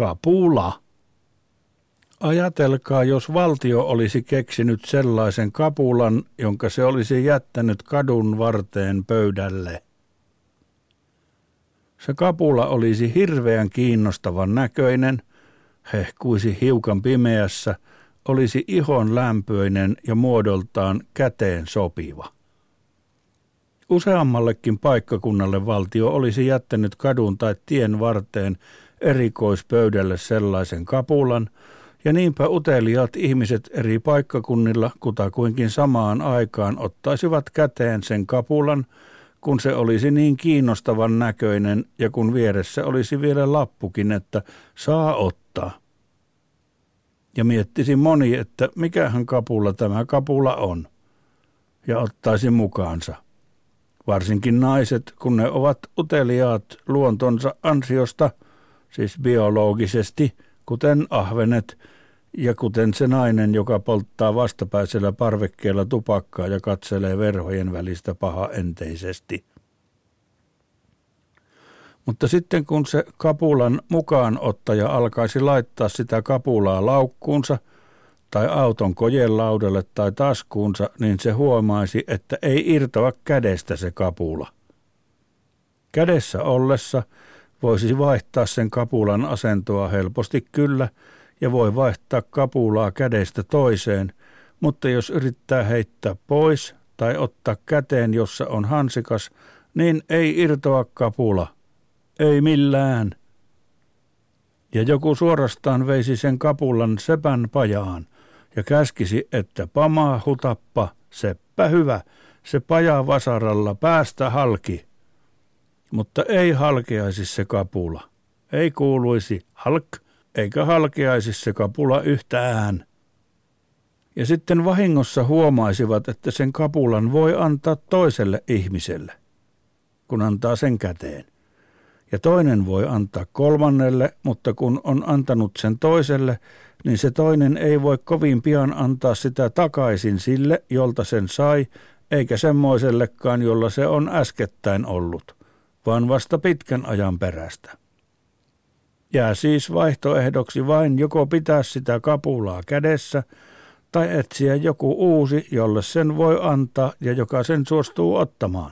Kapula. Ajatelkaa, jos valtio olisi keksinyt sellaisen kapulan, jonka se olisi jättänyt kadun varteen pöydälle. Se kapula olisi hirveän kiinnostavan näköinen, hehkuisi hiukan pimeässä, olisi ihon lämpöinen ja muodoltaan käteen sopiva. Useammallekin paikkakunnalle valtio olisi jättänyt kadun tai tien varteen erikoispöydälle sellaisen kapulan, ja niinpä uteliaat ihmiset eri paikkakunnilla kutakuinkin samaan aikaan ottaisivat käteen sen kapulan, kun se olisi niin kiinnostavan näköinen ja kun vieressä olisi vielä lappukin, että saa ottaa. Ja miettisi moni, että mikähän kapula tämä kapula on, ja ottaisi mukaansa. Varsinkin naiset, kun ne ovat uteliaat luontonsa ansiosta, siis biologisesti, kuten ahvenet ja kuten se nainen, joka polttaa vastapäisellä parvekkeella tupakkaa ja katselee verhojen välistä paha enteisesti. Mutta sitten kun se kapulan mukaanottaja alkaisi laittaa sitä kapulaa laukkuunsa tai auton kojelaudalle tai taskuunsa, niin se huomaisi, että ei irtoa kädestä se kapula. Kädessä ollessa voisi vaihtaa sen kapulan asentoa helposti kyllä ja voi vaihtaa kapulaa kädestä toiseen, mutta jos yrittää heittää pois tai ottaa käteen, jossa on hansikas, niin ei irtoa kapula – ei millään. Ja joku suorastaan veisi sen kapulan sepän pajaan ja käskisi, että pamaa hutappa, seppä hyvä, se paja vasaralla päästä halki. Mutta ei halkeaisi se kapula. Ei kuuluisi halk, eikä halkeaisi se kapula yhtään. Ja sitten vahingossa huomaisivat, että sen kapulan voi antaa toiselle ihmiselle, kun antaa sen käteen ja toinen voi antaa kolmannelle, mutta kun on antanut sen toiselle, niin se toinen ei voi kovin pian antaa sitä takaisin sille, jolta sen sai, eikä semmoisellekaan, jolla se on äskettäin ollut, vaan vasta pitkän ajan perästä. Jää siis vaihtoehdoksi vain joko pitää sitä kapulaa kädessä tai etsiä joku uusi, jolle sen voi antaa ja joka sen suostuu ottamaan.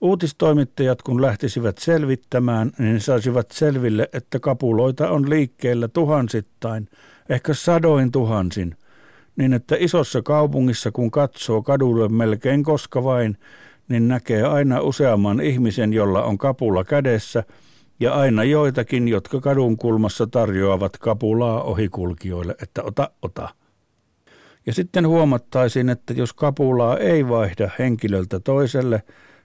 Uutistoimittajat kun lähtisivät selvittämään, niin saisivat selville, että kapuloita on liikkeellä tuhansittain, ehkä sadoin tuhansin, niin että isossa kaupungissa kun katsoo kadulle melkein koska vain, niin näkee aina useamman ihmisen, jolla on kapula kädessä, ja aina joitakin, jotka kadun kulmassa tarjoavat kapulaa ohikulkijoille, että ota, ota. Ja sitten huomattaisiin, että jos kapulaa ei vaihda henkilöltä toiselle,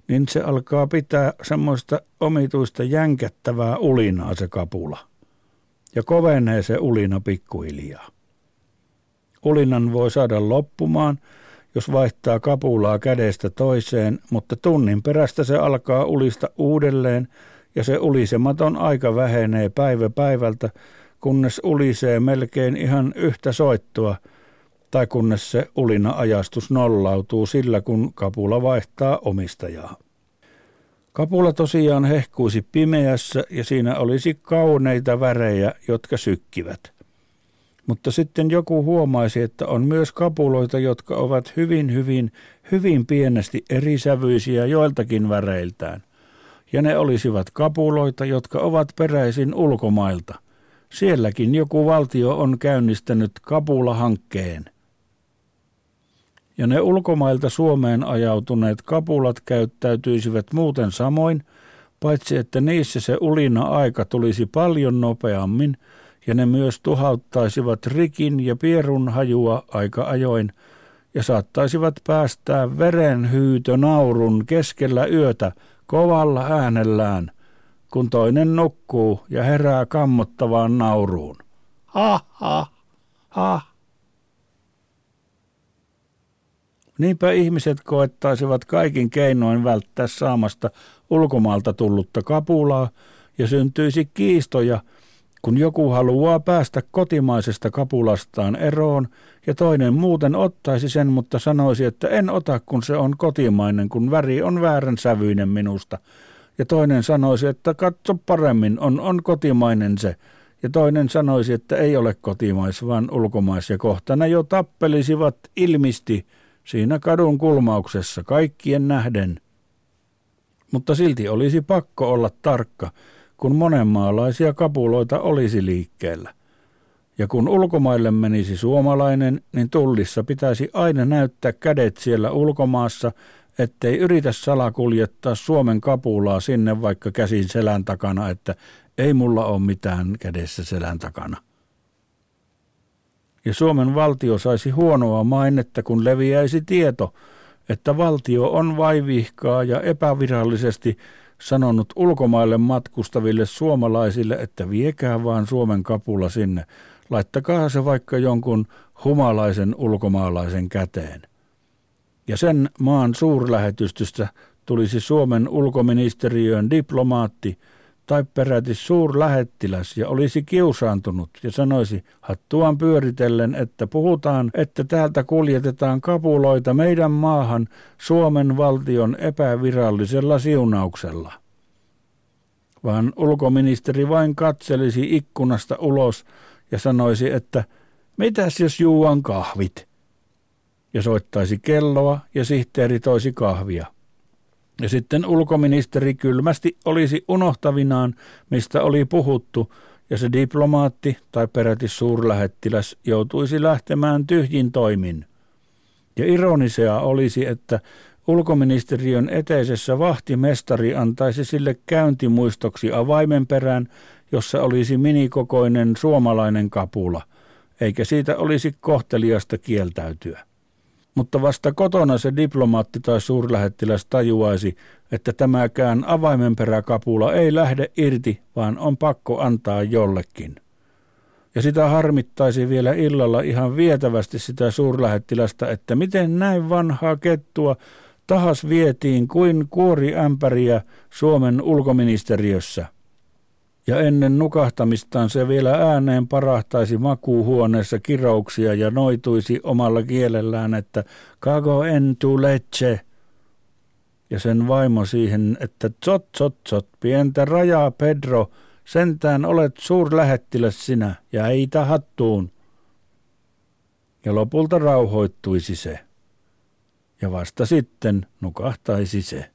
niin se alkaa pitää semmoista omituista jänkättävää ulinaa se kapula. Ja kovenee se ulina pikkuhiljaa. Ulinan voi saada loppumaan, jos vaihtaa kapulaa kädestä toiseen, mutta tunnin perästä se alkaa ulista uudelleen ja se ulisematon aika vähenee päivä päivältä, kunnes ulisee melkein ihan yhtä soittoa – tai kunnes se ulina-ajastus nollautuu sillä, kun kapula vaihtaa omistajaa. Kapula tosiaan hehkuisi pimeässä ja siinä olisi kauneita värejä, jotka sykkivät. Mutta sitten joku huomaisi, että on myös kapuloita, jotka ovat hyvin, hyvin, hyvin pienesti erisävyisiä joiltakin väreiltään. Ja ne olisivat kapuloita, jotka ovat peräisin ulkomailta. Sielläkin joku valtio on käynnistänyt kapulahankkeen ja ne ulkomailta Suomeen ajautuneet kapulat käyttäytyisivät muuten samoin, paitsi että niissä se ulina aika tulisi paljon nopeammin ja ne myös tuhauttaisivat rikin ja pierun hajua aika ajoin ja saattaisivat päästää verenhyytö naurun keskellä yötä kovalla äänellään, kun toinen nukkuu ja herää kammottavaan nauruun. Ha ha ha Niinpä ihmiset koettaisivat kaikin keinoin välttää saamasta ulkomaalta tullutta kapulaa ja syntyisi kiistoja, kun joku haluaa päästä kotimaisesta kapulastaan eroon ja toinen muuten ottaisi sen, mutta sanoisi, että en ota, kun se on kotimainen, kun väri on väärän sävyinen minusta. Ja toinen sanoisi, että katso paremmin, on, on kotimainen se. Ja toinen sanoisi, että ei ole kotimais, vaan ulkomais. Ja kohta ne jo tappelisivat ilmisti siinä kadun kulmauksessa kaikkien nähden. Mutta silti olisi pakko olla tarkka, kun monenmaalaisia kapuloita olisi liikkeellä. Ja kun ulkomaille menisi suomalainen, niin tullissa pitäisi aina näyttää kädet siellä ulkomaassa, ettei yritä salakuljettaa Suomen kapulaa sinne vaikka käsin selän takana, että ei mulla ole mitään kädessä selän takana. Ja Suomen valtio saisi huonoa mainetta, kun leviäisi tieto, että valtio on vaivihkaa ja epävirallisesti sanonut ulkomaille matkustaville suomalaisille, että viekää vaan Suomen kapula sinne. Laittakaa se vaikka jonkun humalaisen ulkomaalaisen käteen. Ja sen maan suurlähetystystä tulisi Suomen ulkoministeriön diplomaatti – tai peräti suurlähettiläs ja olisi kiusaantunut ja sanoisi hattuaan pyöritellen, että puhutaan, että täältä kuljetetaan kapuloita meidän maahan Suomen valtion epävirallisella siunauksella. Vaan ulkoministeri vain katselisi ikkunasta ulos ja sanoisi, että mitäs jos juuan kahvit? Ja soittaisi kelloa ja sihteeri toisi kahvia. Ja sitten ulkoministeri kylmästi olisi unohtavinaan, mistä oli puhuttu, ja se diplomaatti tai peräti suurlähettiläs joutuisi lähtemään tyhjin toimin. Ja ironisea olisi, että ulkoministeriön eteisessä vahtimestari antaisi sille käyntimuistoksi avaimen perään, jossa olisi minikokoinen suomalainen kapula, eikä siitä olisi kohteliasta kieltäytyä mutta vasta kotona se diplomaatti tai suurlähettiläs tajuaisi, että tämäkään avaimenperäkapula ei lähde irti, vaan on pakko antaa jollekin. Ja sitä harmittaisi vielä illalla ihan vietävästi sitä suurlähettilästä, että miten näin vanhaa kettua tahas vietiin kuin kuoriämpäriä Suomen ulkoministeriössä ja ennen nukahtamistaan se vielä ääneen parahtaisi makuuhuoneessa kirouksia ja noituisi omalla kielellään, että kago en tu leche. Ja sen vaimo siihen, että tsot tsot tsot, pientä rajaa Pedro, sentään olet suurlähettiläs sinä ja ei hattuun. Ja lopulta rauhoittuisi se. Ja vasta sitten nukahtaisi se.